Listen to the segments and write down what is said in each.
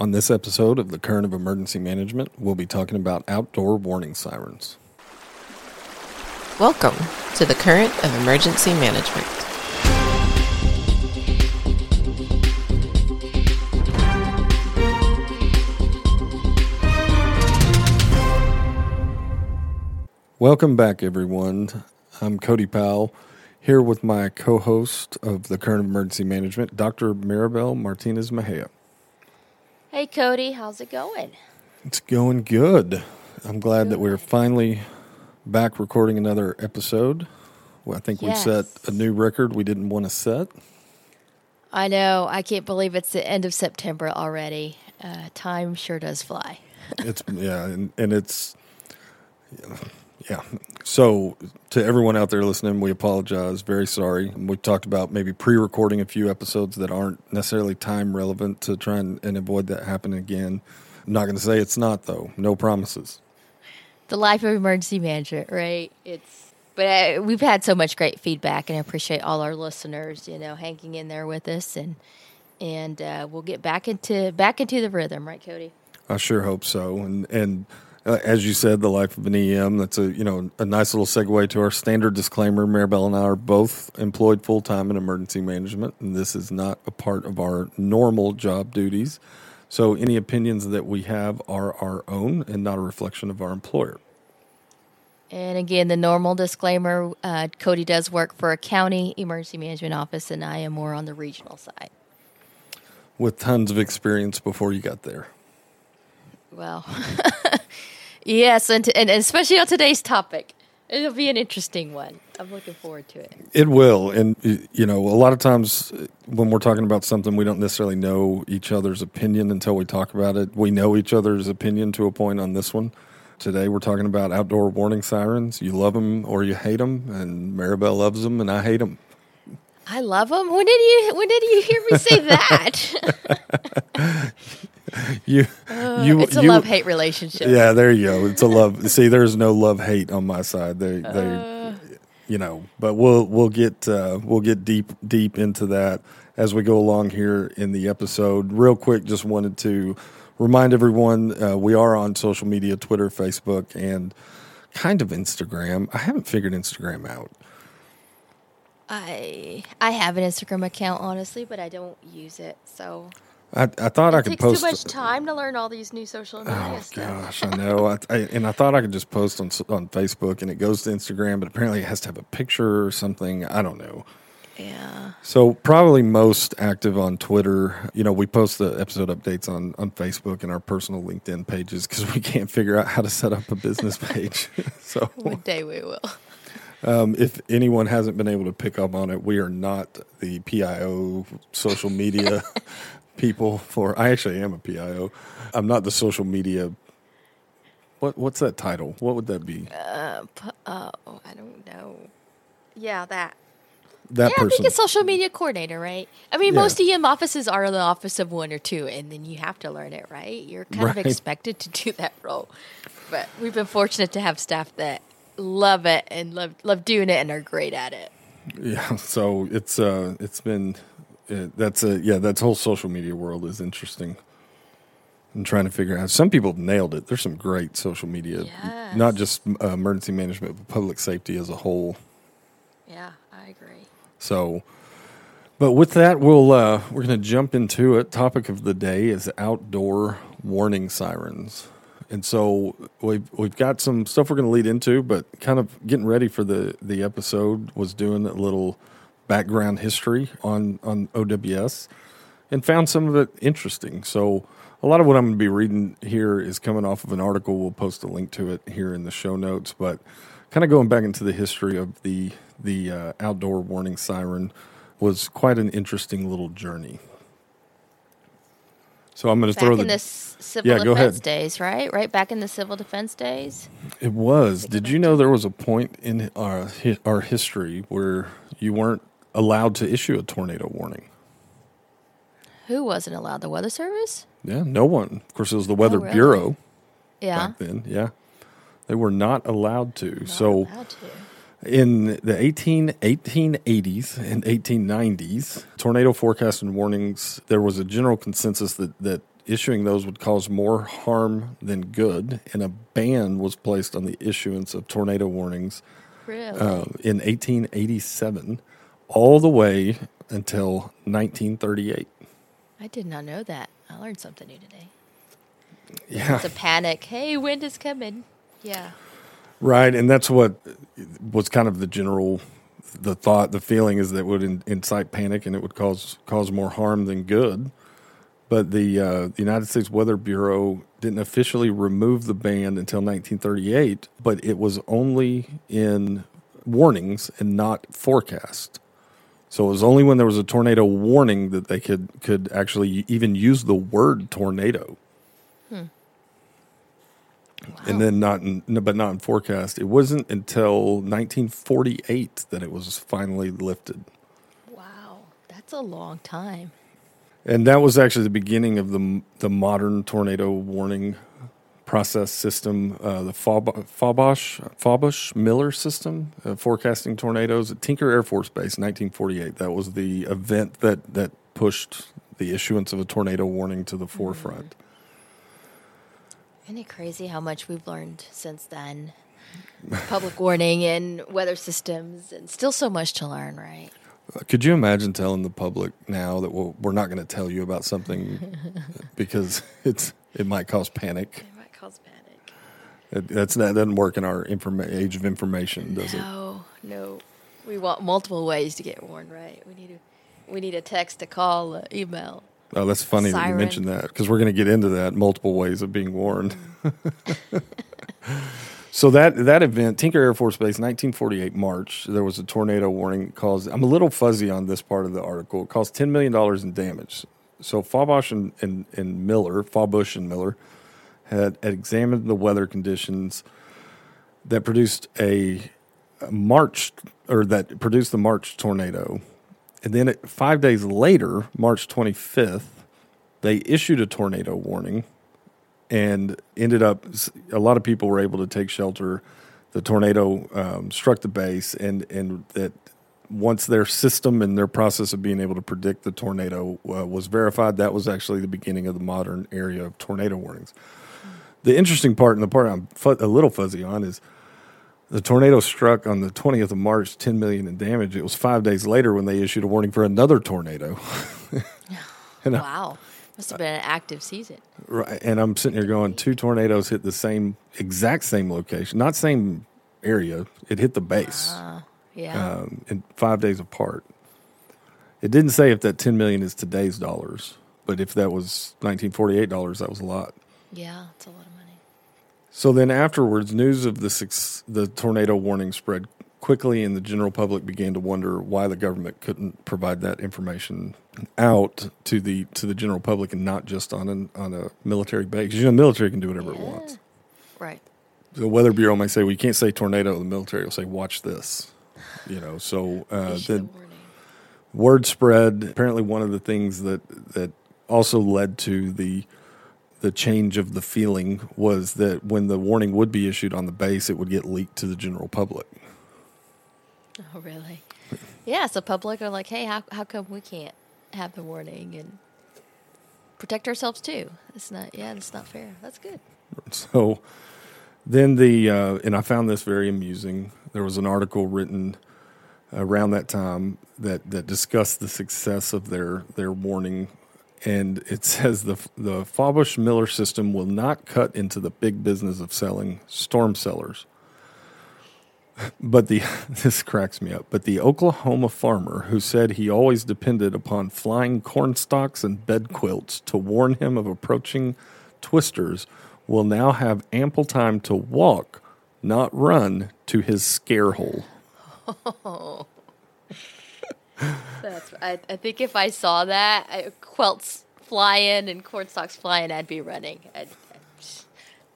On this episode of the Current of Emergency Management, we'll be talking about outdoor warning sirens. Welcome to the Current of Emergency Management. Welcome back, everyone. I'm Cody Powell, here with my co host of the Current of Emergency Management, Dr. Maribel Martinez Mejia. Hey, Cody, how's it going? It's going good. I'm glad that we're finally back recording another episode. Well, I think we set a new record we didn't want to set. I know. I can't believe it's the end of September already. Uh, time sure does fly. It's yeah, and, and it's yeah. So to everyone out there listening, we apologize. Very sorry. We talked about maybe pre-recording a few episodes that aren't necessarily time relevant to try and, and avoid that happening again. I'm not going to say it's not though. No promises. The life of emergency management, right? It's but uh, we've had so much great feedback, and I appreciate all our listeners, you know, hanging in there with us, and and uh, we'll get back into back into the rhythm, right, Cody? I sure hope so. And and uh, as you said, the life of an EM. That's a you know a nice little segue to our standard disclaimer. Maribel and I are both employed full time in emergency management, and this is not a part of our normal job duties. So any opinions that we have are our own and not a reflection of our employer. And again, the normal disclaimer: uh, Cody does work for a county emergency management office, and I am more on the regional side. With tons of experience before you got there. Well, yes, and, and especially on today's topic, it'll be an interesting one. I'm looking forward to it. It will, and you know, a lot of times uh, when we're talking about something, we don't necessarily know each other's opinion until we talk about it. We know each other's opinion to a point on this one. Today, we're talking about outdoor warning sirens. You love them or you hate them, and Maribel loves them, and I hate them. I love them. When did you When did you hear me say that? You, you, it's a you- love hate relationship. Yeah, there you go. It's a love. See, there's no love hate on my side. They, they, you know. But we'll we'll get uh, we'll get deep deep into that as we go along here in the episode. Real quick, just wanted to remind everyone uh, we are on social media: Twitter, Facebook, and kind of Instagram. I haven't figured Instagram out. I I have an Instagram account, honestly, but I don't use it. So I, I thought I could takes post. too much time to learn all these new social media Oh stuff. gosh, I know. I, I, and I thought I could just post on on Facebook, and it goes to Instagram, but apparently it has to have a picture or something. I don't know. Yeah. So probably most active on Twitter. You know, we post the episode updates on on Facebook and our personal LinkedIn pages because we can't figure out how to set up a business page. so One day we will. Um, if anyone hasn't been able to pick up on it, we are not the PIO social media people. For I actually am a PIO. I'm not the social media. What what's that title? What would that be? Uh, p- oh, I don't know. Yeah, that. That yeah, I person. think it's social media coordinator, right? I mean, Yeah. most EM offices are the office of one or two, and then you have to learn it, right? You're kind Right. of expected to do that role. But we've been fortunate to have staff that love it and love love doing it and are great at it. Yeah, so it's uh it's been uh, that's a yeah that's whole social media world is interesting. I'm trying to figure out. Some people have nailed it. There's some great social media, Yes. not just uh, emergency management, but public safety as a whole. Yeah, I agree. So, but with that, we'll uh, we're going to jump into it. Topic of the day is outdoor warning sirens, and so we've we've got some stuff we're going to lead into, but kind of getting ready for the the episode was doing a little background history on on OWS, and found some of it interesting. So. A lot of what I'm going to be reading here is coming off of an article. We'll post a link to it here in the show notes, but kind of going back into the history of the the uh, outdoor warning siren was quite an interesting little journey. So I'm going to throw in the. the civil Yeah, go defense ahead. days, right? Right back in the civil defense days. It was. Did you know there was a point in our our history where you weren't allowed to issue a tornado warning? Who wasn't allowed? The Weather Service? Yeah, no one. Of course, it was the oh, Weather Oh, really? Bureau Yeah. back then. Yeah, they were not allowed to. Not so. allowed to. In the 18, 1880s and 1890s, tornado forecast and warnings, there was a general consensus that, that issuing those would cause more harm than good, and a ban was placed on the issuance of tornado warnings Really? uh, in 1887, all the way until 1938. I did not know that. I learned something new today. Yeah, It's a panic. Hey, wind is coming. Yeah. Right, and that's what was kind of the general, the thought, the feeling is that it would in, incite panic and it would cause cause more harm than good. But the uh, the United States Weather Bureau didn't officially remove the ban until 1938, but it was only in warnings and not forecast. So it was only when there was a tornado warning that they could could actually even use the word tornado. And then not in, but not in forecast. It wasn't until 1948 that it was finally lifted. Wow. That's a long time. And that was actually the beginning of the the modern tornado warning process system, uh, the Fawbush Fawbush Miller system, uh, forecasting tornadoes at Tinker Air Force Base, 1948. That was the event that that pushed the issuance of a tornado warning to the forefront. Isn't it crazy how much we've learned since then? Public warning and weather systems, and still so much to learn, right? Could you imagine telling the public now that we'll, we're not going to tell you about something because it's it might cause panic? It might cause panic. It, that's that doesn't work in our informa- age of information, does it? No, no. We want multiple ways to get warned, right? We need to, we need a text, a call, a email. Oh, that's funny that you mentioned that because we're going to get into that multiple ways of being warned. so that that event, Tinker Air Force Base, 1948 March, there was a tornado warning caused. I'm a little fuzzy on this part of the article. It caused 10 million dollars in damage. So Fawbush and, and, and Miller, Fawbush and Miller, had, had examined the weather conditions that produced a March or that produced the March tornado. And then it, five days later, March 25th, they issued a tornado warning and ended up, a lot of people were able to take shelter. The tornado um, struck the base, and, and that once their system and their process of being able to predict the tornado uh, was verified, that was actually the beginning of the modern area of tornado warnings. The interesting part, and the part I'm fu- a little fuzzy on, is the tornado struck on the 20th of March, 10 million in damage. It was five days later when they issued a warning for another tornado. And I- Wow. Must have been an active season. Right, and I'm sitting here going, two tornadoes hit the same, exact same location, not same area. It hit the base, Yeah. um, in five days apart. It didn't say if that 10 million is today's dollars, but if that was 1948 dollars, that was a lot. yeah, it's a lot. So then afterwards, news of the six, the tornado warning spread quickly, and the general public began to wonder why the government couldn't provide that information out to the to the general public and not just on an, on a military base. You know, the military can do whatever it wants. Right. The Weather Bureau might say, "Well, you can't say tornado." The military will say, "Watch this." You know, so uh, word spread. Apparently, one of the things that that also led to the the change of the feeling was that when the warning would be issued on the base, it would get leaked to the general public. Oh, really? Yeah, so public are like, hey, how, how come we can't have the warning and protect ourselves too? It's not, yeah, it's not fair. That's good. So then the uh, and I found this very amusing. There was an article written around that time that that discussed the success of their their warning, and it says the the Fawbush Miller system will not cut into the big business of selling storm cellars. But the this cracks me up. But the Oklahoma farmer who said he always depended upon flying corn stalks and bed quilts to warn him of approaching twisters will now have ample time to walk, not run, to his scare hole. That's, I, I think if I saw that, I, quilts flying and cornstalks flying, I'd be running. I'd,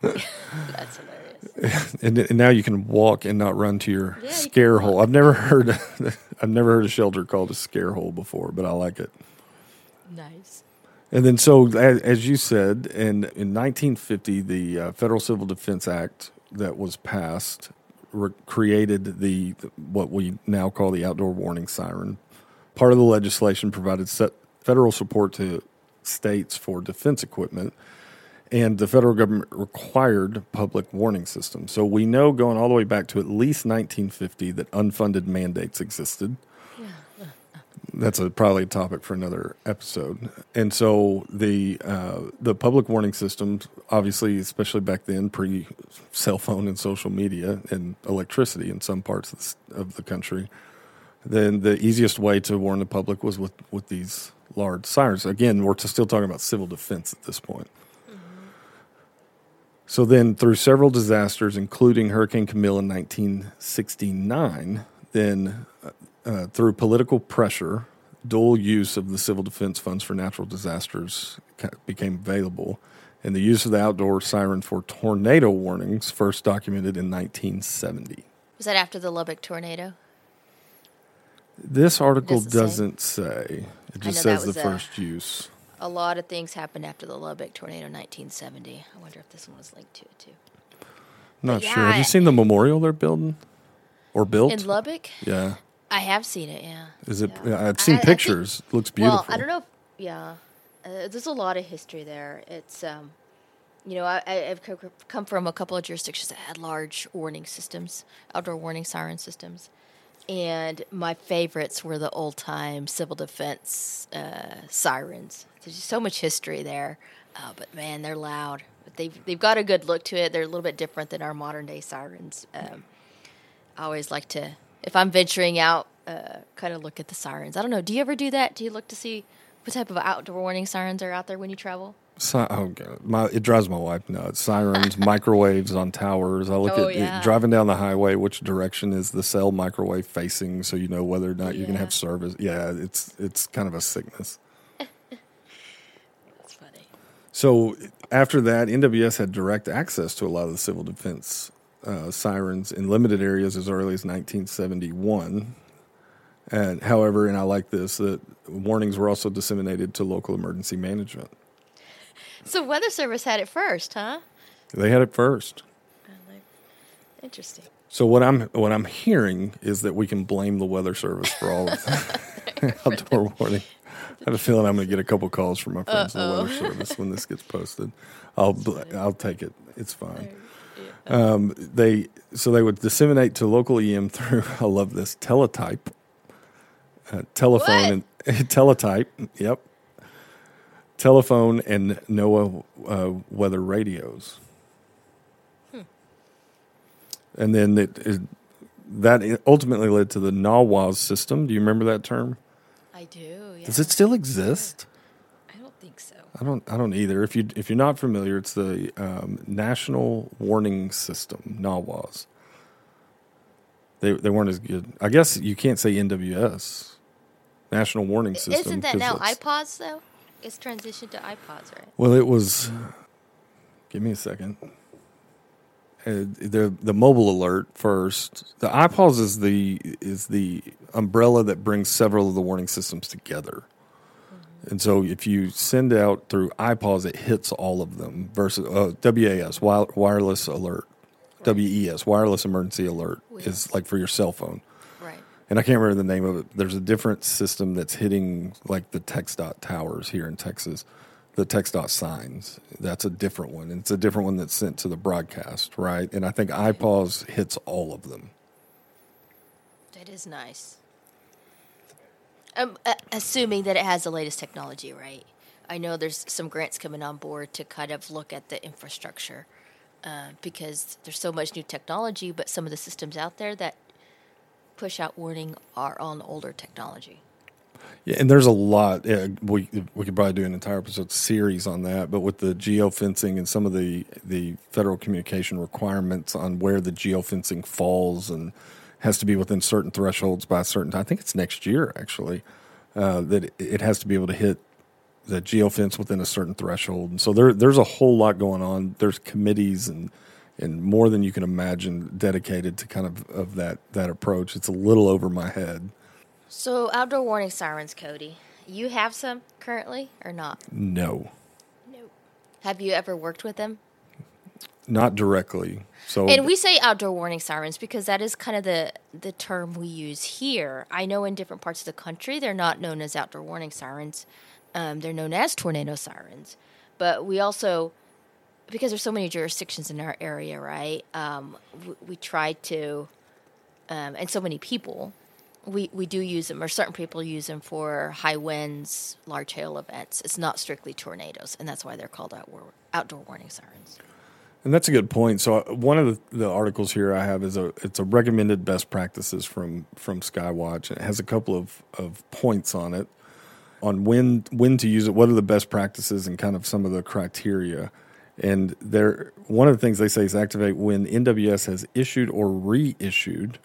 I'd- that's hilarious. And, and now you can walk and not run to your Yeah, scare can hole. I've never heard I've never heard a shelter called a scare hole before, but I like it. Nice. And then, so as, as you said, in, in 1950, the uh, Federal Civil Defense Act that was passed created the what we now call the outdoor warning siren. Part of the legislation provided set federal support to states for defense equipment. And the federal government required public warning systems. So we know going all the way back to at least 1950 that unfunded mandates existed that's a, probably a topic for another episode. And so the uh, the public warning systems, obviously, especially back then, pre cell phone and social media and electricity in some parts of the, of the, country, then the easiest way to warn the public was with with these large sirens. Again, we're still talking about civil defense at this point. So then, through several disasters, including Hurricane Camille in 1969, then uh, uh, through political pressure, dual use of the civil defense funds for natural disasters became available, and the use of the outdoor siren for tornado warnings first documented in 1970. Was that after the Lubbock tornado? This article doesn't say. It just says the first use. A lot of things happened after the Lubbock tornado in 1970. I wonder if this one was linked to it too. Not yeah, sure. Have you seen the memorial they're building or built in Lubbock? Yeah. I have seen it. Yeah. Is it? Yeah. I've seen I, pictures. I think, Looks beautiful. Well, I don't know. If, yeah, uh, there's a lot of history there. It's um, you know, I, have come from a couple of jurisdictions that had large warning systems, outdoor warning siren systems, and my favorites were the old time civil defense uh, sirens. There's so much history there, uh, but man, they're loud. But they've they've got a good look to it. They're a little bit different than our modern day sirens. Um, I always like to if I'm venturing out, uh, kind of look at the sirens. I don't know. Do you ever do that? Do you look to see what type of outdoor warning sirens are out there when you travel? Oh God. My, it drives my wife nuts. Sirens, microwaves on towers. I look oh, at yeah. it, driving down the highway. Which direction is the cell microwave facing, so you know whether or not you're going to have service. Yeah, it's it's kind of a sickness. That's funny. So after that, NWS had direct access to a lot of the civil defense uh, sirens in limited areas as early as 1971. And however, and I like this, that warnings were also disseminated to local emergency management. So Weather Service had it first, huh? They had it first. Interesting. So what I'm what I'm hearing is that we can blame the Weather Service for all of outdoor warning. I have a feeling I'm going to get a couple calls from my friends Uh-oh. in the Weather Service when this gets posted. I'll I'll take it. It's fine. Um, they so they would disseminate to local EM through I love this teletype, uh, telephone what? and teletype. Yep, telephone and NOAA uh, weather radios. Hmm. And then it, it, that ultimately led to the NAWAS system. Do you remember that term? I do. Yeah. Does it still exist? I don't. Think so. I don't I don't either. If you if you're not familiar, it's the um, National Warning System (NAWAS). They they weren't as good. I guess you can't say NWS, National Warning System. Isn't that now IPAWS though? It's transitioned to IPAWS, right? Well, it was. Give me a second. Uh, the the mobile alert first. The IPAWS is the is the umbrella that brings several of the warning systems together. And so if you send out through IPAWS, it hits all of them versus uh, WAS, wireless alert. Right. WES, wireless emergency alert, is like for your cell phone. And I can't remember the name of it. There's a different system that's hitting like the TxDOT towers here in Texas, the TxDOT signs. That's a different one. And it's a different one that's sent to the broadcast, right? And I think IPAWS hits all of them. That is nice. Um, uh, assuming that it has the latest technology, right? I know there's some grants coming on board to kind of look at the infrastructure uh, because there's so much new technology, but some of the systems out there that push out warning are on older technology. Yeah, and there's a lot. Yeah, we we could probably do an entire episode series on that. But with the geofencing and some of the the federal communication requirements on where the geofencing falls and has to be within certain thresholds by a certain time. I think it's next year actually uh, that it has to be able to hit the geofence within a certain threshold. And so there there's a whole lot going on. There's committees and and more than you can imagine dedicated to kind of of that that approach. It's a little over my head. So outdoor warning sirens, Cody. You have some currently or not? No. No. Have you ever worked with them? Not directly. So And we say outdoor warning sirens because that is kind of the the term we use here. I know in different parts of the country they're not known as outdoor warning sirens. Um, they're known as tornado sirens, but we also, because there's so many jurisdictions in our area, right? Um, we, we try to, um, and so many people, we, we do use them, or certain people use them for high winds, large hail events. It's not strictly tornadoes, and that's why they're called outdoor, outdoor warning sirens. And that's a good point. So uh, one of the, the articles here I have is a it's a recommended best practices from from Skywatch. It has a couple of, of points on it on when when to use it, what are the best practices, and kind of some of the criteria. And there, one of the things they say is activate when NWS has issued or reissued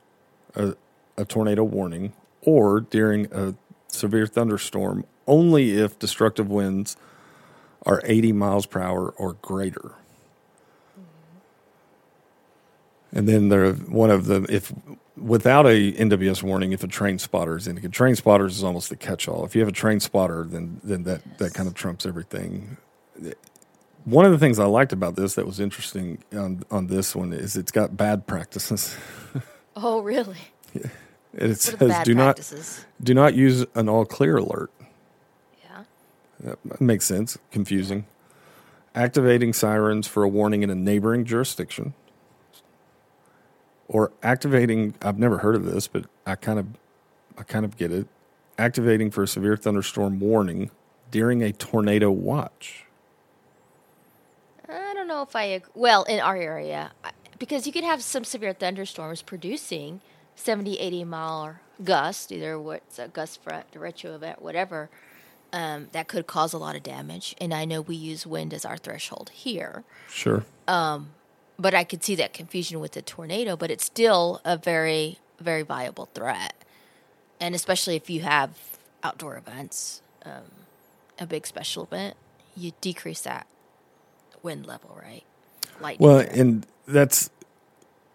a, a tornado warning, or during a severe thunderstorm, only if destructive winds are 80 miles per hour or greater. And then there, one of the if without a NWS warning, if a train spotter is indicated, train spotters is almost the catch-all. If you have a train spotter, then then that yes. that kind of trumps everything. One of the things I liked about this that was interesting on on this one is it's got bad practices. Oh, really? Yeah. It says do practices? not do not use an all clear alert. Yeah, that makes sense. Confusing. Activating sirens for a warning in a neighboring jurisdiction or activating I've never heard of this, but I kind of I kind of get it. Activating for a severe thunderstorm warning during a tornado watch. Know if I agree. Well, in our area, because you could have some severe thunderstorms producing 70, 80 mile gust, either what's a gust front, derecho event, whatever, um, that could cause a lot of damage. And I know we use wind as our threshold here. Sure. Um, but I could see that confusion with the tornado, but it's still a very, very viable threat. And especially if you have outdoor events, um, a big special event, you decrease that wind level, right? Lightning well, and that's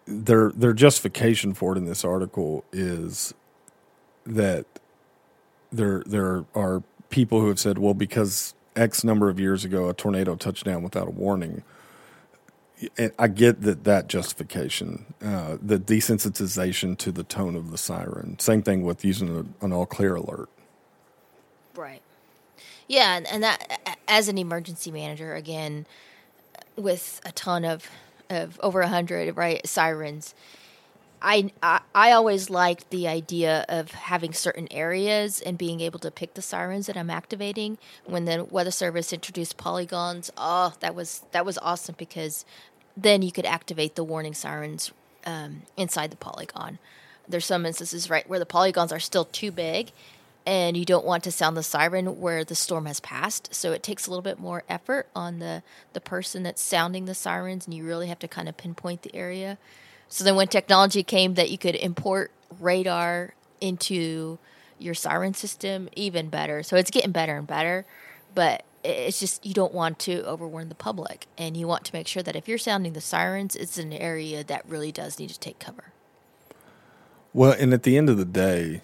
their their justification for it in this article is that there there are people who have said, well, because X number of years ago a tornado touched down without a warning, I get that that justification, uh, the desensitization to the tone of the siren. Same thing with using a, an all clear alert. Right. Yeah, and, and that as an emergency manager, again, with a ton of of over a hundred right sirens, I, I, always liked the idea of having certain areas and being able to pick the sirens that I'm activating. When the Weather Service introduced polygons, oh, that was that was awesome because then you could activate the warning sirens um, inside the polygon. There's some instances right where the polygons are still too big, and you don't want to sound the siren where the storm has passed. So it takes a little bit more effort on the the person that's sounding the sirens, and you really have to kind of pinpoint the area. So then when technology came that you could import radar into your siren system, even better. So it's getting better and better, but it's just you don't want to overwarn the public and you want to make sure that if you're sounding the sirens, it's an area that really does need to take cover. Well, and at the end of the day,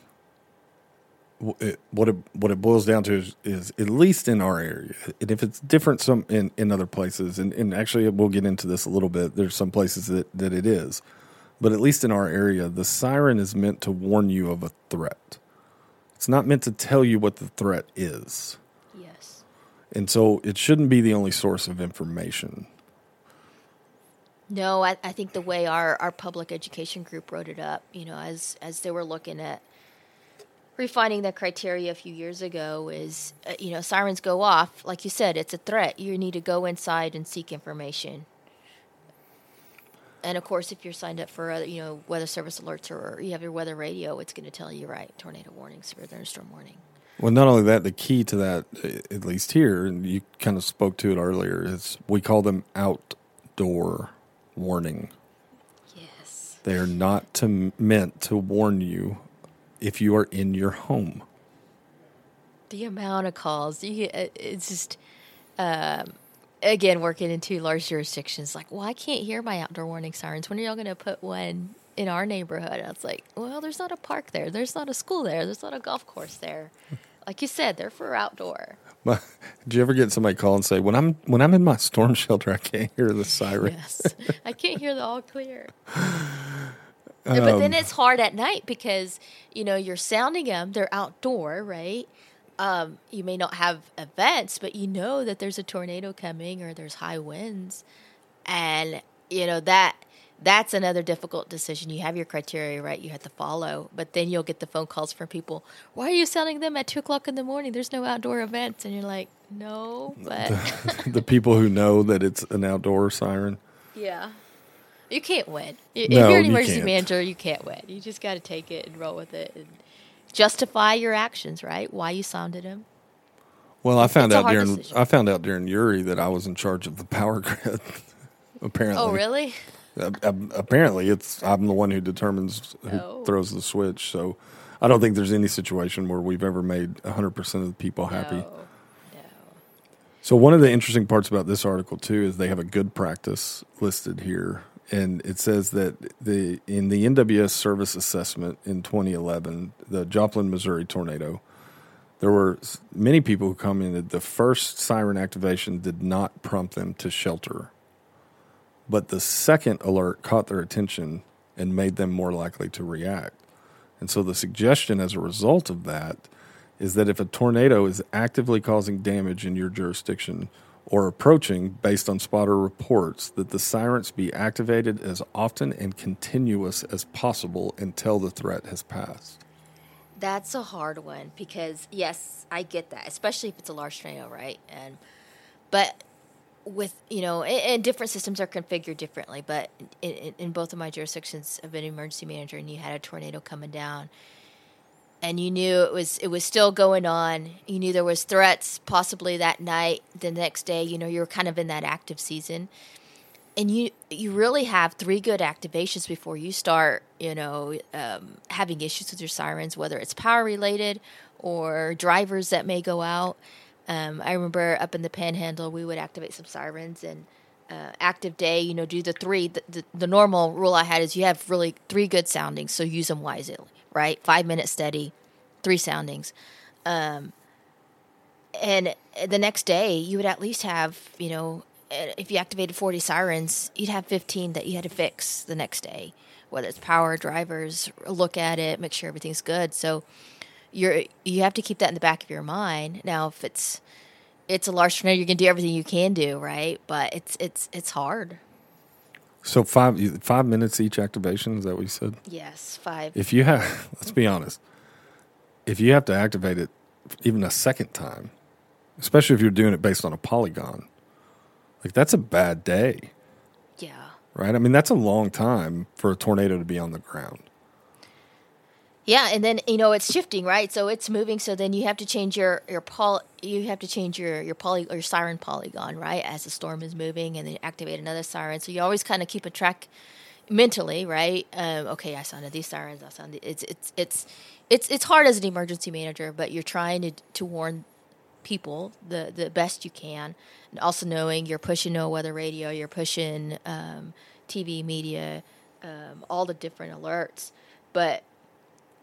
it, what it what it boils down to is, is, at least in our area, and if it's different some in, in other places, and, and actually we'll get into this a little bit. There's some places that, that it is, but at least in our area, the siren is meant to warn you of a threat. It's not meant to tell you what the threat is. Yes. And so it shouldn't be the only source of information. No, I, I think the way our, our public education group wrote it up, you know, as as they were looking at refining the criteria a few years ago is uh, you know sirens go off. Like you said it's a threat. You need to go inside and seek information. And of course if you're signed up for uh, you know weather service alerts or you have your weather radio it's going to tell you right tornado warning severe thunderstorm warning. Well not only that the key to that at least here and you kind of spoke to it earlier is we call them outdoor warning. Yes. They are not to, meant to warn you if you are in your home. The amount of calls, you, it's just, um, again, working in two large jurisdictions, like, well, I can't hear my outdoor warning sirens. When are y'all going to put one in our neighborhood? I was like, well, there's not a park there. There's not a school there. There's not a golf course there. Like you said, they're for outdoor. But, did you ever get somebody call and say, "When I'm when I'm in my storm shelter, I can't hear the siren"? Yes, I can't hear the all clear. Um, but then um, it's hard at night because you know you're sounding them. They're outdoor, right? um, you may not have events, but you know that there's a tornado coming or there's high winds, and you know that that's another difficult decision. You have your criteria, right? You have to follow, but then you'll get the phone calls from people. Why are you selling them at two o'clock in the morning? There's no outdoor events, and you're like, no, but the people who know that it's an outdoor siren. yeah, you can't win. If No, you're an emergency can't. manager, you can't win. You just got to take it and roll with it and justify your actions, right? Why you sounded him. Well, I found out during decision. I found out during Uri that I was in charge of the power grid. apparently, Oh, really? Uh, apparently, it's I'm the one who determines who Oh. throws the switch. So, I don't think there's any situation where we've ever made 100 percent of the people happy. No, no. So one of the interesting parts about this article too is they have a good practice listed here, and it says that the in the NWS service assessment in 2011, the Joplin, Missouri tornado, there were many people who commented the first siren activation did not prompt them to shelter, but the second alert caught their attention and made them more likely to react. And so the suggestion as a result of that is that if a tornado is actively causing damage in your jurisdiction or approaching based on spotter reports, that the sirens be activated as often and continuous as possible until the threat has passed. That's a hard one because yes, I get that, especially if it's a large tornado, right? And but with you know, and, and different systems are configured differently. But in, in, in both of my jurisdictions, I've been an emergency manager, and you had a tornado coming down, and you knew it was it was still going on. You knew there was threats possibly that night, the next day. You know, you were kind of in that active season and you you really have three good activations before you start you know um, having issues with your sirens whether it's power related or drivers that may go out um, i remember up in the panhandle we would activate some sirens and uh, active day you know do the three the, the, the normal rule i had is you have really three good soundings so use them wisely right? Five minute steady three soundings. And the next day you would at least have you know eh, if you activated 40 sirens you'd have 15 that you had to fix the next day whether it's power drivers look at it make sure everything's good. So you're you have to keep that in the back of your mind. Now if it's it's a large tornado you're to do everything you can do right? But it's it's it's hard So five five minutes each activation is that what you said? yes five If you have, let's be honest, if you have to activate it even a second time, especially if you're doing it based on a polygon, like that's a bad day, yeah right? I mean, that's a long time for a tornado to be on the ground. Yeah, and then you know it's shifting, right? So it's moving. So then you have to change your your poly, you have to change your your poly or your siren polygon, right? As the storm is moving, and then activate another siren. So you always kind of keep a track mentally, right? Um, okay, I sounded these sirens. I sounded it's it's it's it's it's hard as an emergency manager, but you're trying to to warn people the the best you can, and also knowing you're pushing NOAA weather radio, you're pushing um, TV media, um, all the different alerts, but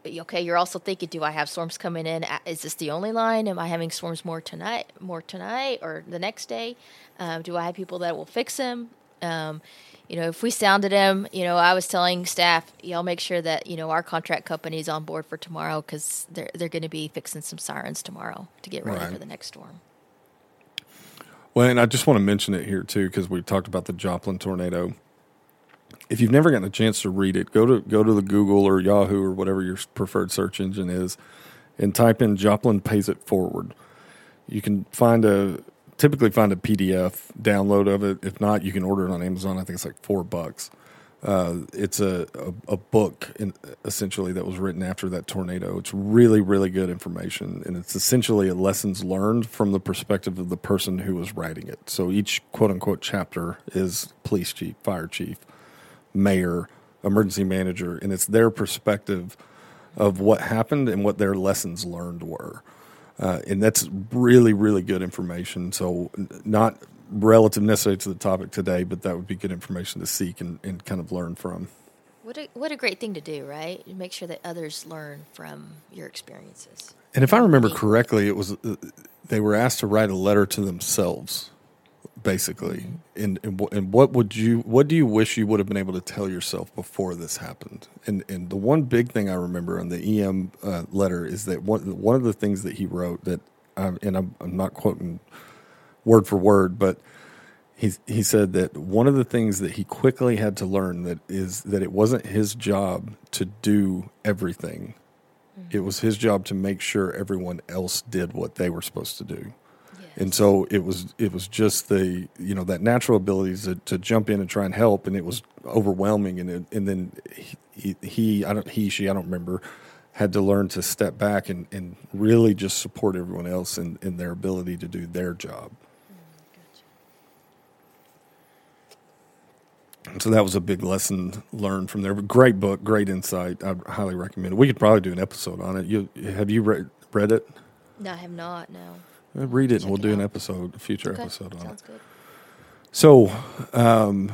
okay, you're also thinking, do I have storms coming in? Is this the only line? Am I having storms more tonight, more tonight, or the next day? Um, do I have people that will fix them? Um, you know, if we sounded them, you know, I was telling staff, y'all make sure that you know our contract company is on board for tomorrow because they're they're going to be fixing some sirens tomorrow to get ready Right. for the next storm. Well, and I just want to mention it here too because we talked about the Joplin tornado. If you've never gotten a chance to read it, go to go to the Google or Yahoo or whatever your preferred search engine is, and type in Joplin pays it forward. You can find a typically find a PDF download of it. If not, you can order it on Amazon. I think it's like four bucks. Uh, it's a, a, a book in, essentially that was written after that tornado. It's really, really good information. And it's essentially a lessons learned from the perspective of the person who was writing it. So each quote unquote chapter is police chief, fire chief, mayor, emergency manager, and it's their perspective of what happened and what their lessons learned were. Uh, and that's really, really good information. So, not relative necessarily to the topic today, but that would be good information to seek and, and kind of learn from. What a what a great thing to do, right? Make sure that others learn from your experiences. And if I remember correctly, it was uh, they were asked to write a letter to themselves basically. And, and and what would you what do you wish you would have been able to tell yourself before this happened? And and the one big thing I remember on the EM uh, letter is that one one of the things that he wrote that um, and I'm, I'm not quoting word for word, but he he said that one of the things that he quickly had to learn that is that it wasn't his job to do everything. It was his job to make sure everyone else did what they were supposed to do. And so it was it was just the you know that natural ability to, to jump in and try and help, and it was overwhelming. And it, and then he, he I don't he she I don't remember had to learn to step back and, and really just support everyone else in, in their ability to do their job. So that was a big lesson learned from there. Great book, great insight. I highly recommend it. We could probably do an episode on it. You have you read read it? No, I have not. No. Read it, and we'll it do an episode, a future Okay, episode on it. Sounds good. So, um,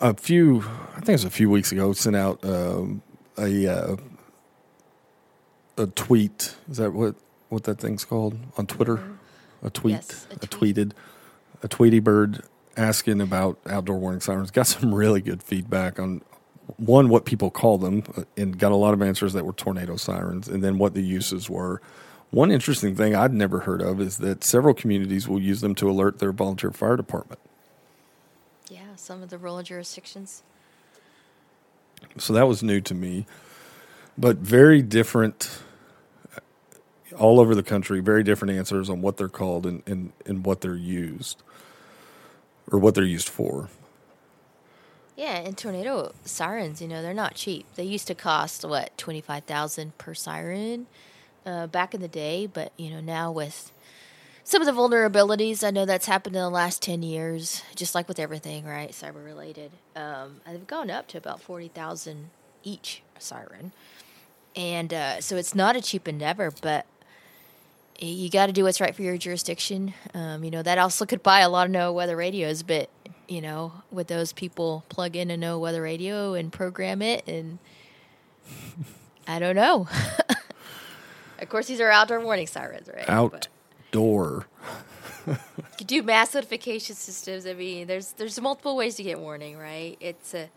a few, I think it was a few weeks ago, sent out um, a uh, a tweet. Is that what what that thing's called on Twitter? A tweet, Yes, a a, tweet. tweeted, a Tweety Bird asking about outdoor warning sirens. Got some really good feedback on one what people call them, uh, and got a lot of answers that were tornado sirens, and then what the uses were. One interesting thing I'd never heard of is that several communities will use them to alert their volunteer fire department. Yeah, some of the rural jurisdictions. So that was new to me, but very different uh, all over the country, very different answers on what they're called and, and, and what they're used or what they're used for. Yeah, and tornado sirens, you know, they're not cheap. They used to cost what twenty five thousand per siren uh, back in the day, but you know now with some of the vulnerabilities, I know that's happened in the last ten years. Just like with everything, right, cyber related, um, they've gone up to about forty thousand each siren, and uh, so it's not a cheap endeavor, but you got to do what's right for your jurisdiction. Um, you know, that also could buy a lot of NOAA weather radios, but you know, would those people plug in a NOAA weather radio and program it? And I don't know. of course, these are outdoor warning sirens, right? Outdoor. you could do mass notification systems. I mean, there's there's multiple ways to get warning, right? It's a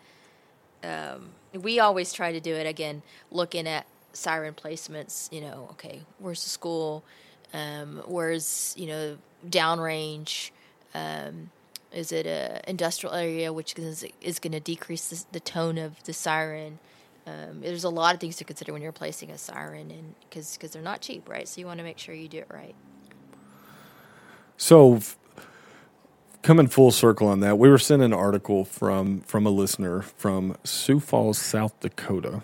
um, we always try to do it again, looking at siren placements. You know, okay, where's the school? Um, where's you know downrange? Um, is it a industrial area, which is, is going to decrease the, the tone of the siren? Um, there's a lot of things to consider when you're placing a siren, and because because they're not cheap, right? So you want to make sure you do it right. So, f- coming full circle on that, we were sent an article from from a listener from Sioux Falls, South Dakota,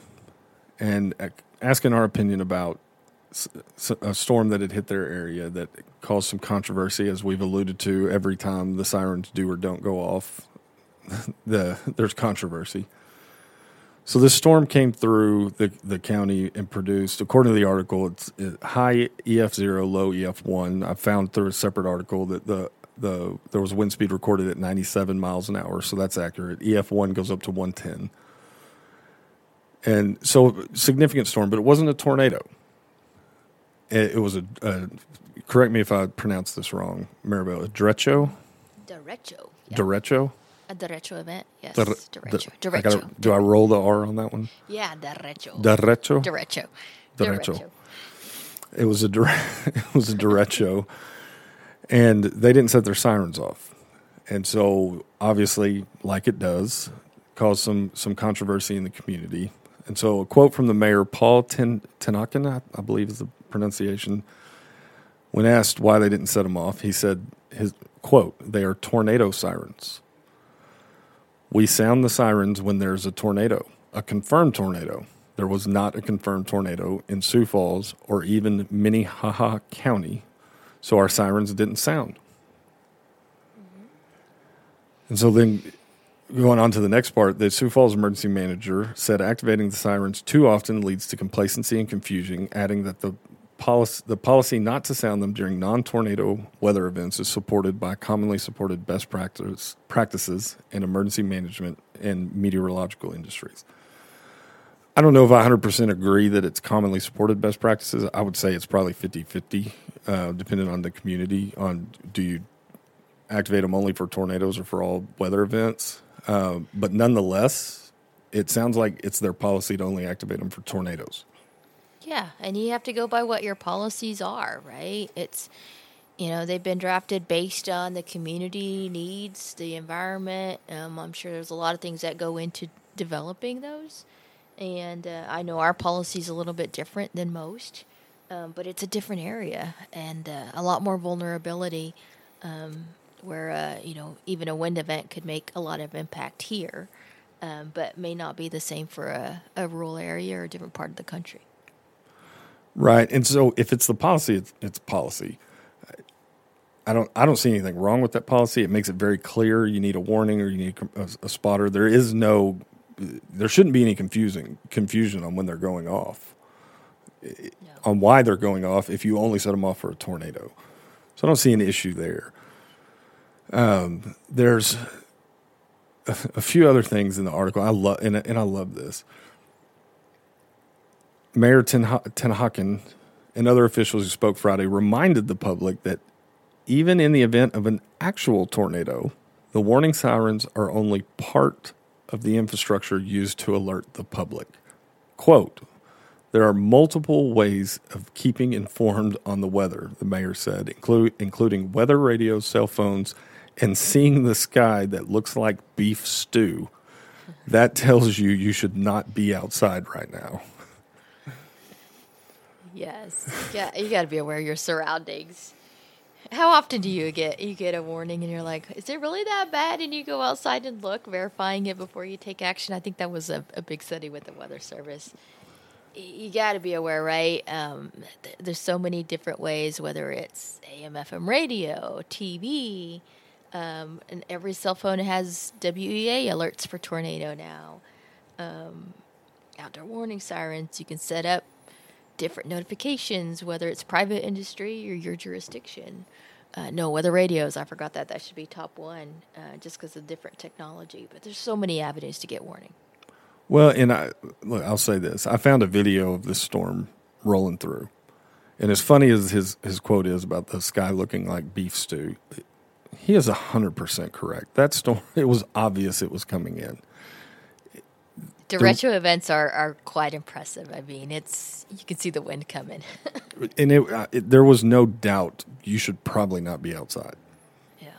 and uh, asking our opinion about a storm that had hit their area that caused some controversy, as we've alluded to. Every time the sirens do or don't go off, the there's controversy. So this storm came through the, the county and produced, according to the article, it's high EF zero, low EF one. I found through a separate article that the the there was wind speed recorded at 97 miles an hour, so that's accurate. EF one goes up to 110, and so significant storm, but it wasn't a tornado. It, it was a, a correct me if I pronounce this wrong, Maribel. A derecho, Derecho. Yeah. derecho. A derecho event. Yes. Dere- Derecho. de- I gotta- Derecho. do I roll the R on that one? Yeah, derecho. Derecho. Derecho. Derecho. It was a dire- it was a derecho, and they didn't set their sirens off, and so obviously, like it does, caused some some controversy in the community. And so, a quote from the mayor, Paul Ten TenHaken, I, I believe is the pronunciation. When asked why they didn't set them off, he said, "His quote: They are tornado sirens. We sound the sirens when there's a tornado, a confirmed tornado." There was not a confirmed tornado in Sioux Falls or even Minnehaha County, so our sirens didn't sound. And so then going on to the next part, the Sioux Falls emergency manager said activating the sirens too often leads to complacency and confusion, adding that the policy, the policy not to sound them during non-tornado weather events is supported by commonly supported best practice, practices in emergency management and meteorological industries. I don't know if I 100% agree that it's commonly supported best practices. I would say it's probably 50 50, uh, depending on the community. On do you activate them only for tornadoes or for all weather events. Uh, but nonetheless, it sounds like it's their policy to only activate them for tornadoes. Yeah, and you have to go by what your policies are, right? It's you know they've been drafted based on the community needs, the environment. Um, I'm sure there's a lot of things that go into developing those, and uh, I know our policy is a little bit different than most, um, but it's a different area and uh, a lot more vulnerability. Um, where uh, you know even a wind event could make a lot of impact here, um, but may not be the same for a, a rural area or a different part of the country. Right, and so if it's the policy, it's, it's policy. I don't I don't see anything wrong with that policy. It makes it very clear you need a warning or you need a, a spotter. There is no there shouldn't be any confusing confusion on when they're going off. No. On why they're going off if you only set them off for a tornado. So I don't see an issue there. Um, there's a, a, few other things in the article I love and, and I love this. Mayor TenHaken and other officials who spoke Friday reminded the public that even in the event of an actual tornado, the warning sirens are only part of the infrastructure used to alert the public. Quote, there are multiple ways of keeping informed on the weather, the mayor said, including weather radios, cell phones, and seeing the sky that looks like beef stew. That tells you you should not be outside right now. Yes. Yeah, you got to be aware of your surroundings. How often do you get you get a warning and you're like, is it really that bad? And you go outside and look, verifying it before you take action. I think that was a, a big study with the Weather Service. You got to be aware, right? Um, th- there's so many different ways, whether it's AM, FM radio, TV, um, and every cell phone has WEA alerts for tornado now. Um, outdoor warning sirens. You can set up different notifications, whether it's private industry or your jurisdiction. Uh, NOAA, weather radios, I forgot that. That should be top one uh, just because of different technology. But there's so many avenues to get warning. Well, and I, look, I'll say this. I found a video of this storm rolling through. And as funny as his, his quote is about the sky looking like beef stew, he is 100% correct. That storm, it was obvious it was coming in. Derecho events are, are quite impressive. I mean, it's you can see the wind coming. and it, uh, it, there was no doubt you should probably not be outside. Yeah.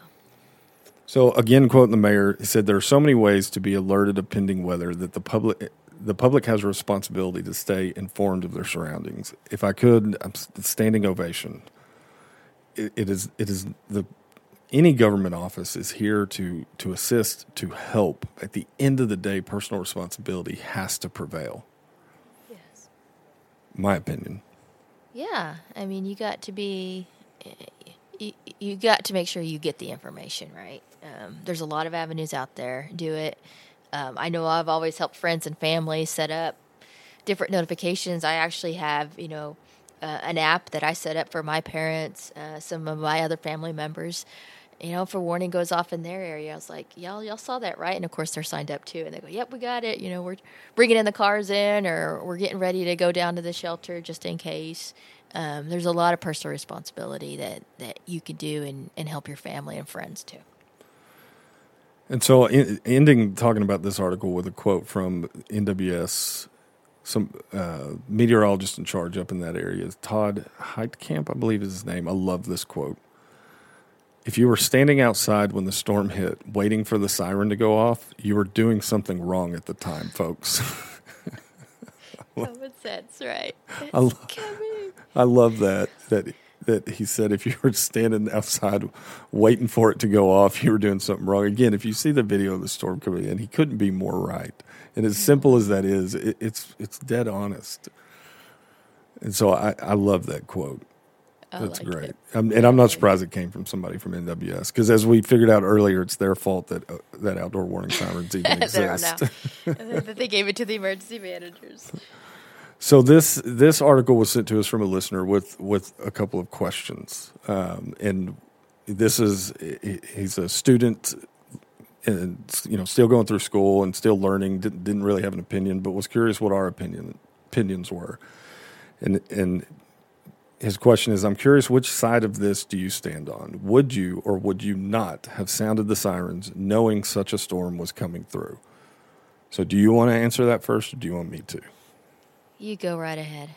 So again, quoting the mayor, he said there are so many ways to be alerted of pending weather that the public the public has a responsibility to stay informed of their surroundings. If I could, I'm standing ovation. it, it is it is the any government office is here to to assist to help. At the end of the day personal responsibility has to prevail. Yes. My opinion. Yeah i mean you got to be you, you got to make sure you get the information right? Um, there's a lot of avenues out there. Do it. Um, i know i've always helped friends and family set up different notifications. I actually have you know uh, an app that I set up for my parents, uh, some of my other family members, you know, if a warning goes off in their area, I was like, y'all, y'all saw that, right? And of course, they're signed up too, and they go, yep, we got it. You know, we're bringing in the cars in, or we're getting ready to go down to the shelter just in case. Um, there's a lot of personal responsibility that that you can do and and help your family and friends too. And so, in, ending talking about this article with a quote from NWS, some uh, meteorologist in charge up in that area, Todd Heitkamp, I believe is his name. I love this quote. If you were standing outside when the storm hit, waiting for the siren to go off, you were doing something wrong at the time, folks. Common sense, right? I, lo- I love that that that he said if you were standing outside waiting for it to go off, you were doing something wrong. Again, if you see the video of the storm coming in, he couldn't be more right. And as simple as that is, it, it's it's dead honest. And so I, I love that quote. That's like great, um, and I'm not surprised it came from somebody from NWS because, as we figured out earlier, it's their fault that uh, that outdoor warning sirens even exist. that they gave it to the emergency managers. So this this article was sent to us from a listener with with a couple of questions, um, and this is he's a student and you know still going through school and still learning didn't, didn't really have an opinion but was curious what our opinion opinions were. And and his question is I'm curious which side of this do you stand on? Would you or would you not have sounded the sirens knowing such a storm was coming through? So, do you want to answer that first or do you want me to? You go right ahead.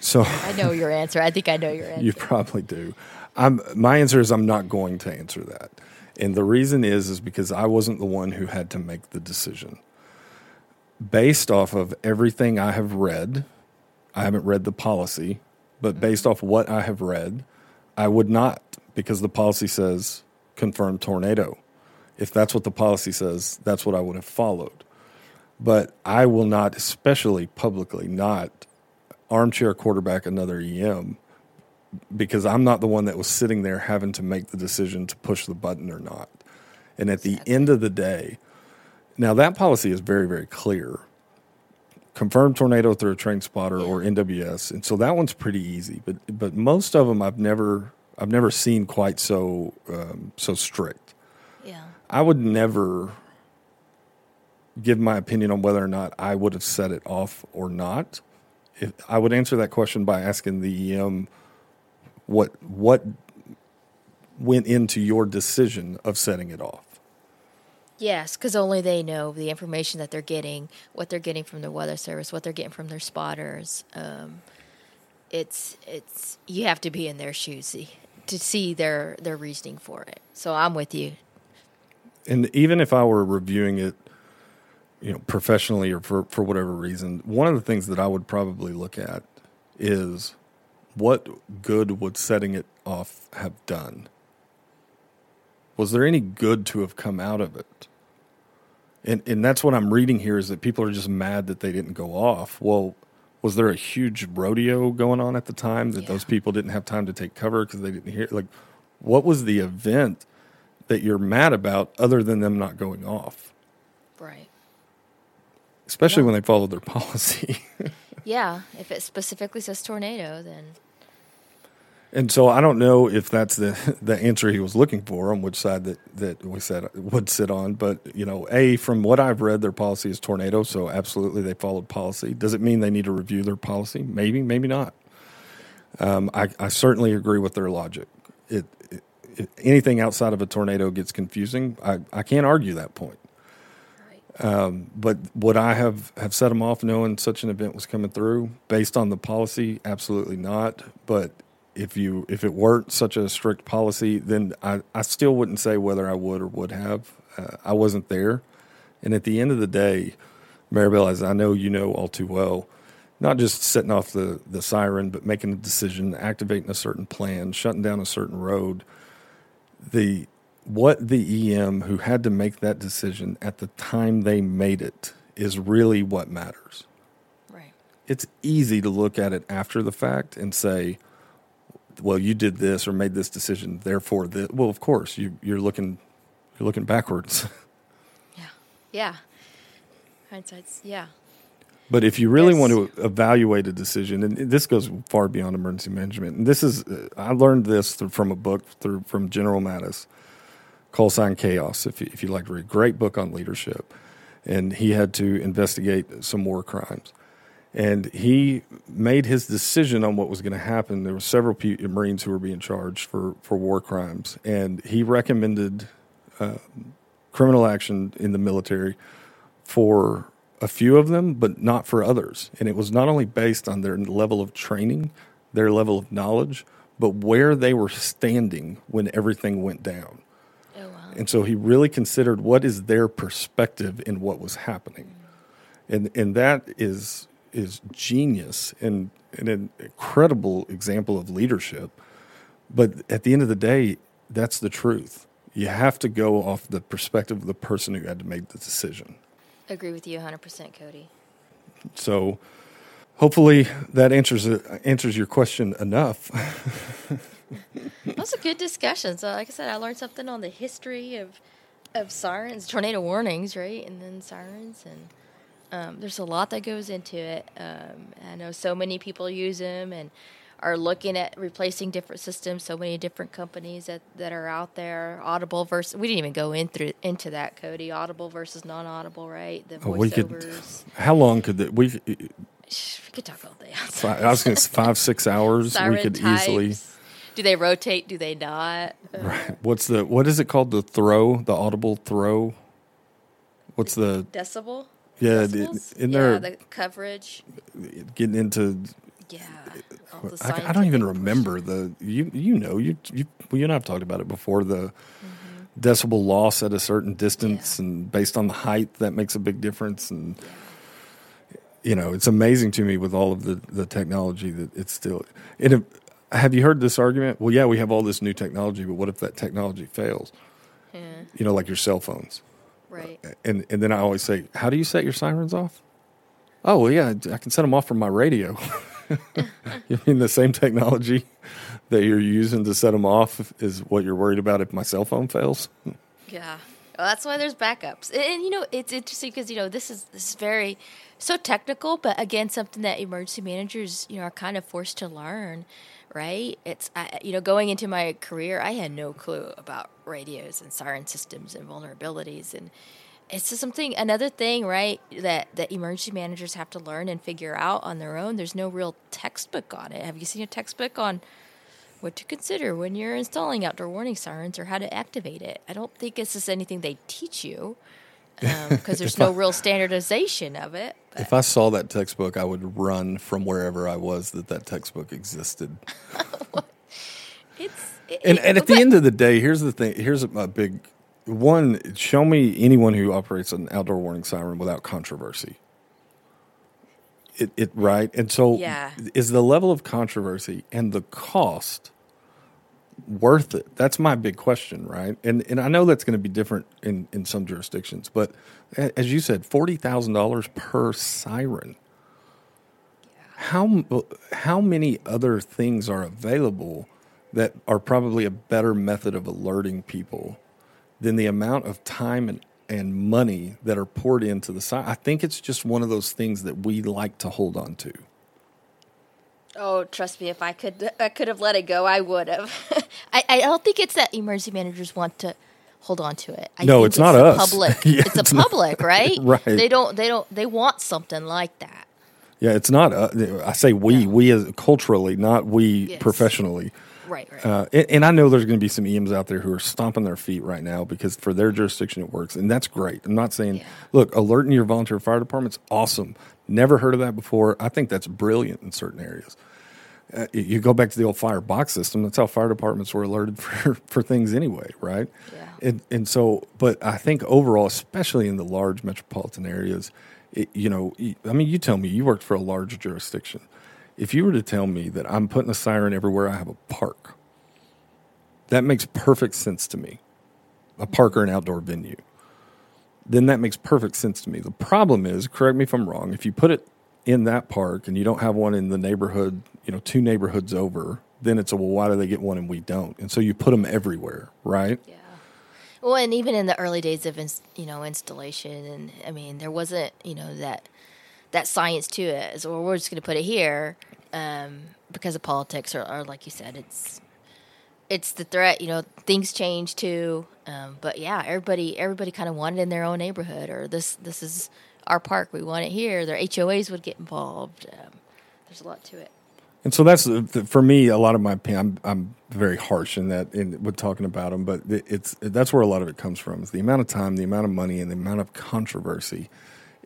So, I know your answer. I think I know your answer. you probably do. I'm, my answer is I'm not going to answer that. And the reason is is because I wasn't the one who had to make the decision. Based off of everything I have read, I haven't read the policy, but mm-hmm. based off what I have read, I would not because the policy says confirmed tornado. If that's what the policy says, that's what I would have followed. But I will not, especially publicly, not armchair quarterback another EM because I'm not the one that was sitting there having to make the decision to push the button or not. And at the end of the day, now that policy is very, very clear. Confirmed tornado through a train spotter or NWS, and so that one's pretty easy. But but most of them I've never I've never seen quite so um, so strict. yeah. I would never give my opinion on whether or not I would have set it off or not. If I would answer that question by asking the EM what what went into your decision of setting it off. Yes, because only they know the information that they're getting, what they're getting from the weather service, what they're getting from their spotters. Um, it's it's you have to be in their shoes to see their their reasoning for it. So I'm with you. And even if I were reviewing it, you know, professionally or for, for whatever reason, one of the things that I would probably look at is what good would setting it off have done? Was there any good to have come out of it? And and that's what I'm reading here is that people are just mad that they didn't go off. Well, was there a huge rodeo going on at the time that Yeah. those people didn't have time to take cover because they didn't hear like what was the event that you're mad about other than them not going off? Right. Especially Yeah. when they followed their policy. Yeah. If it specifically says tornado, then And so I don't know if that's the the answer he was looking for on which side that, that we said would sit on. But you know, a from what I've read, their policy is tornado, so absolutely they followed policy. Does it mean they need to review their policy? Maybe, maybe not. Um, I, I certainly agree with their logic. It, it, it anything outside of a tornado gets confusing. I, I can't argue that point. right. But would I have, have set them off knowing such an event was coming through based on the policy? Absolutely not. But if you if it weren't such a strict policy, then I, I still wouldn't say whether I would or would have. Uh, I wasn't there, and at the end of the day, Maribel, as I know you know all too well, not just setting off the the siren, but making a decision, activating a certain plan, shutting down a certain road. The what the EM who had to make that decision at the time they made it is really what matters. Right. It's easy to look at it after the fact and say, "Well, you did this or made this decision, therefore this." Well, of course, you, you're looking you're looking backwards. Yeah. Yeah. Hindsight's yeah. But if you really Yes. want to evaluate a decision, and this goes far beyond emergency management, and this is uh, I learned this through, from a book through from General Mattis, Call Sign Chaos. If you, if you like to read, great book on leadership, and he had to investigate some war crimes, and he made his decision on what was going to happen. There were several pe- Marines who were being charged for for war crimes, and he recommended uh, criminal action in the military for a few of them, but not for others. And it was not only based on their level of training, their level of knowledge, but where they were standing when everything went down. Oh wow. And so he really considered what is their perspective in what was happening. And and that is is genius and, and an incredible example of leadership. But at the end of the day, that's the truth. You have to go off the perspective of the person who had to make the decision. Agree with you 100%, Cody. So hopefully that answers answers your question enough. That was a good discussion. So, like I said, I learned something on the history of of sirens, tornado warnings, right, and then sirens, and um, there's a lot that goes into it. Um, I know so many people use them and are looking at replacing different systems. So many different companies that, that are out there. Audible versus we didn't even go in through, into that, Cody. Audible versus non-audible, right? The Oh, we could- voiceovers. How long could that we we could talk all day. Five, I was going to say five, six hours. Siren we could types. easily. Do they rotate? Do they not? Right. What's the what is it called? The throw, the audible throw. What's the Decibel. Yeah? In yeah, the coverage. getting into. Yeah. all the I, I don't even remember the you you know you you well, you and I've talked about it before the Mm-hmm. decibel loss at a certain distance and based on the height that makes a big difference and you know it's amazing to me with all of the the technology that it's still and if, have you heard this argument well yeah we have all this new technology but what if that technology fails Yeah, you know like your cell phones right. Uh, and and then I always say how do you set your sirens off oh well yeah I can set them off from my radio you mean the same technology that you're using to set them off is what you're worried about if my cell phone fails Yeah. Well, that's why there's backups. And, and, you know, it's interesting because you know this is this is very so technical, but again, something that emergency managers you know are kind of forced to learn. Right? It's I, you know going into my career, I had no clue about radios and siren systems and vulnerabilities, and it's just something another thing, right? That that emergency managers have to learn and figure out on their own. There's no real textbook on it. Have you seen a textbook on? what to consider when you're installing outdoor warning sirens or how to activate it. I don't think this is anything they teach you Um, because there's no real standardization of it. But if I saw that textbook I would run from wherever I was that that textbook existed it's it, and, and at the end of the day here's the thing here's a big one show me anyone who operates an outdoor warning siren without controversy it, it right and so Yeah. is the level of controversy and the cost worth it that's my big question right and and i know that's going to be different in in some jurisdictions but as you said $40000 per siren how how many other things are available that are probably a better method of alerting people than the amount of time and, and money that are poured into the site. I think it's just one of those things that we like to hold on to. Oh, trust me, if I could, I could have let it go. I would have. I, I don't think it's that emergency managers want to hold on to it. I No, think it's not us. Public. Yeah, it's a it's not- public, right? Right. They don't. They don't. They want something like that. Yeah, it's not. Uh, I say we, we as culturally, not we Yes. professionally. Right. Right. Uh, and, and I know there's going to be some EMs out there who are stomping their feet right now because for their jurisdiction it works, and that's great. I'm not saying, Yeah. look, alerting your volunteer fire department's awesome. Never heard of that before. I think that's brilliant in certain areas. Uh, you- go back to the old fire box system. That's how fire departments were alerted for for things anyway, right? Yeah. And and so, but I think overall, especially in the large metropolitan areas, it, you know, I mean, you tell me you worked for a large jurisdiction. If you were to tell me that I'm putting a siren everywhere I have a park, that makes perfect sense to me. A park or an outdoor venue. Then that makes perfect sense to me. The problem is, correct me if I'm wrong, if you put it in that park and you don't have one in the neighborhood, you know, two neighborhoods over, then it's a well, why do they get one and we don't? And so you put them everywhere, right? Yeah. Well, and even in the early days of you know installation, and I mean, there wasn't you know that that science to it. So we're just going to put it here um, because of politics, or, or like you said, it's it's the threat. You know, things change too. Um, but yeah, everybody everybody kind of wanted in their own neighborhood, or this this is our park. We want it here. Their HOAs would get involved. Um, there's a lot to it. And so that's for me. A lot of my opinion, I'm I'm very harsh in that in with talking about them, but it's that's where a lot of it comes from. Is the amount of time, the amount of money, and the amount of controversy.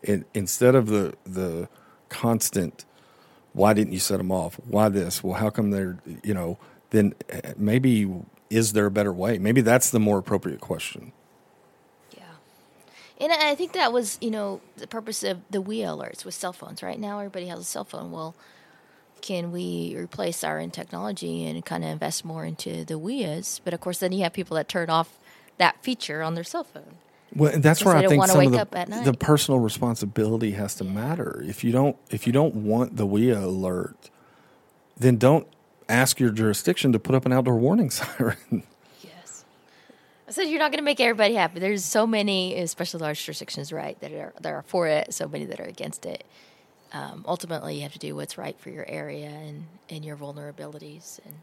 It, instead of the the constant, why didn't you set them off? Why this? Well, how come they're you know? Then uh, maybe is there a better way? Maybe that's the more appropriate question. Yeah. And I think that was, you know, the purpose of the WEA alerts with cell phones. Right now, everybody has a cell phone. Well, can we replace our in technology and kind of invest more into the WEAs? But of course, then you have people that turn off that feature on their cell phone. Well, that's where I think some of wake up at the, the personal responsibility has to matter. If you don't, if you don't want the WEA alert, then don't ask your jurisdiction to put up an outdoor warning siren. Yes. I said you're not going to make everybody happy. There's so many, especially large jurisdictions, right, that are that are for it. So many that are against it. Um, ultimately, you have to do what's right for your area and, and your vulnerabilities. And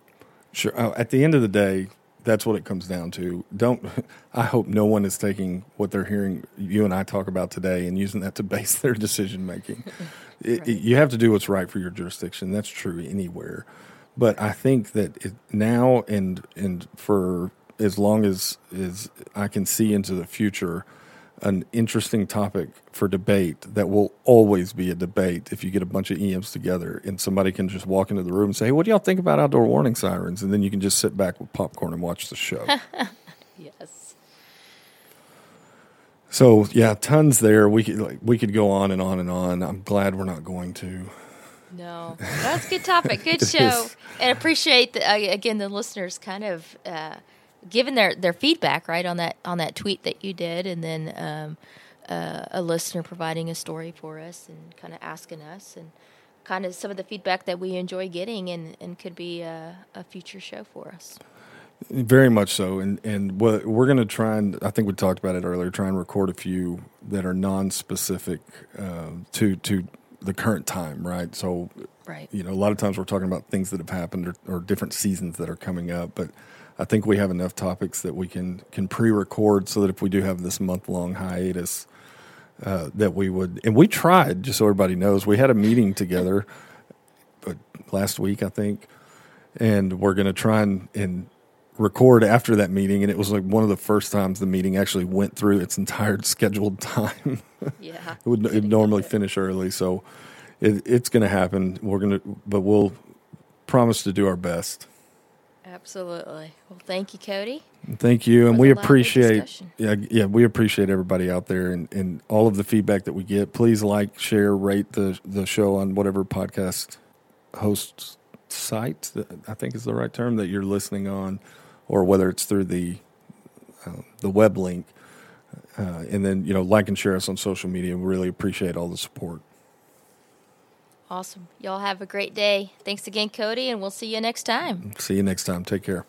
Sure. Uh, At the end of the day, that's what it comes down to. Don't. I hope no one is taking what they're hearing you and I talk about today and using that to base their decision making. Right. it- you have to do what's right for your jurisdiction. That's true anywhere. But I think that it, now and and for as long as as I can see into the future, an interesting topic for debate that will always be a debate if you get a bunch of EMs together and somebody can just walk into the room and say, hey, "What do y'all think about outdoor warning sirens?" and then you can just sit back with popcorn and watch the show. Yes. So yeah, tons there. We could like we could go on and on and on. I'm glad we're not going to. No, that's a good topic. Good show, is. and appreciate the, uh, again the listeners kind of uh, giving their, their feedback right on that on that tweet that you did, and then um, uh, a listener providing a story for us and kind of asking us and kind of some of the feedback that we enjoy getting and, and could be a, a future show for us. Very much so, and and what we're going to try and I think we talked about it earlier. Try and record a few that are non-specific uh, to to the current time, right? So, Right. you know, a lot of times we're talking about things that have happened or, or different seasons that are coming up, but I think we have enough topics that we can can pre-record so that if we do have this month-long hiatus, uh, that we would. And we tried, just so everybody knows, we had a meeting together, but last week I think, and we're going to try and and record after that meeting and it was like one of the first times the meeting actually went through its entire scheduled time. Yeah. it would it'd normally finish early so it, it's going to happen. We're going to but we'll promise to do our best. Absolutely. Well, thank you, Cody. thank you and we appreciate yeah yeah we appreciate everybody out there and, and all of the feedback that we get. Please like share rate the the show on whatever podcast host site i think is the right term that you're listening on or whether it's through the uh, the web link uh, and then you know like and share us on social media we really appreciate all the support Awesome. Y'all have a great day. Thanks again, Cody, and we'll see you next time. see you next time take care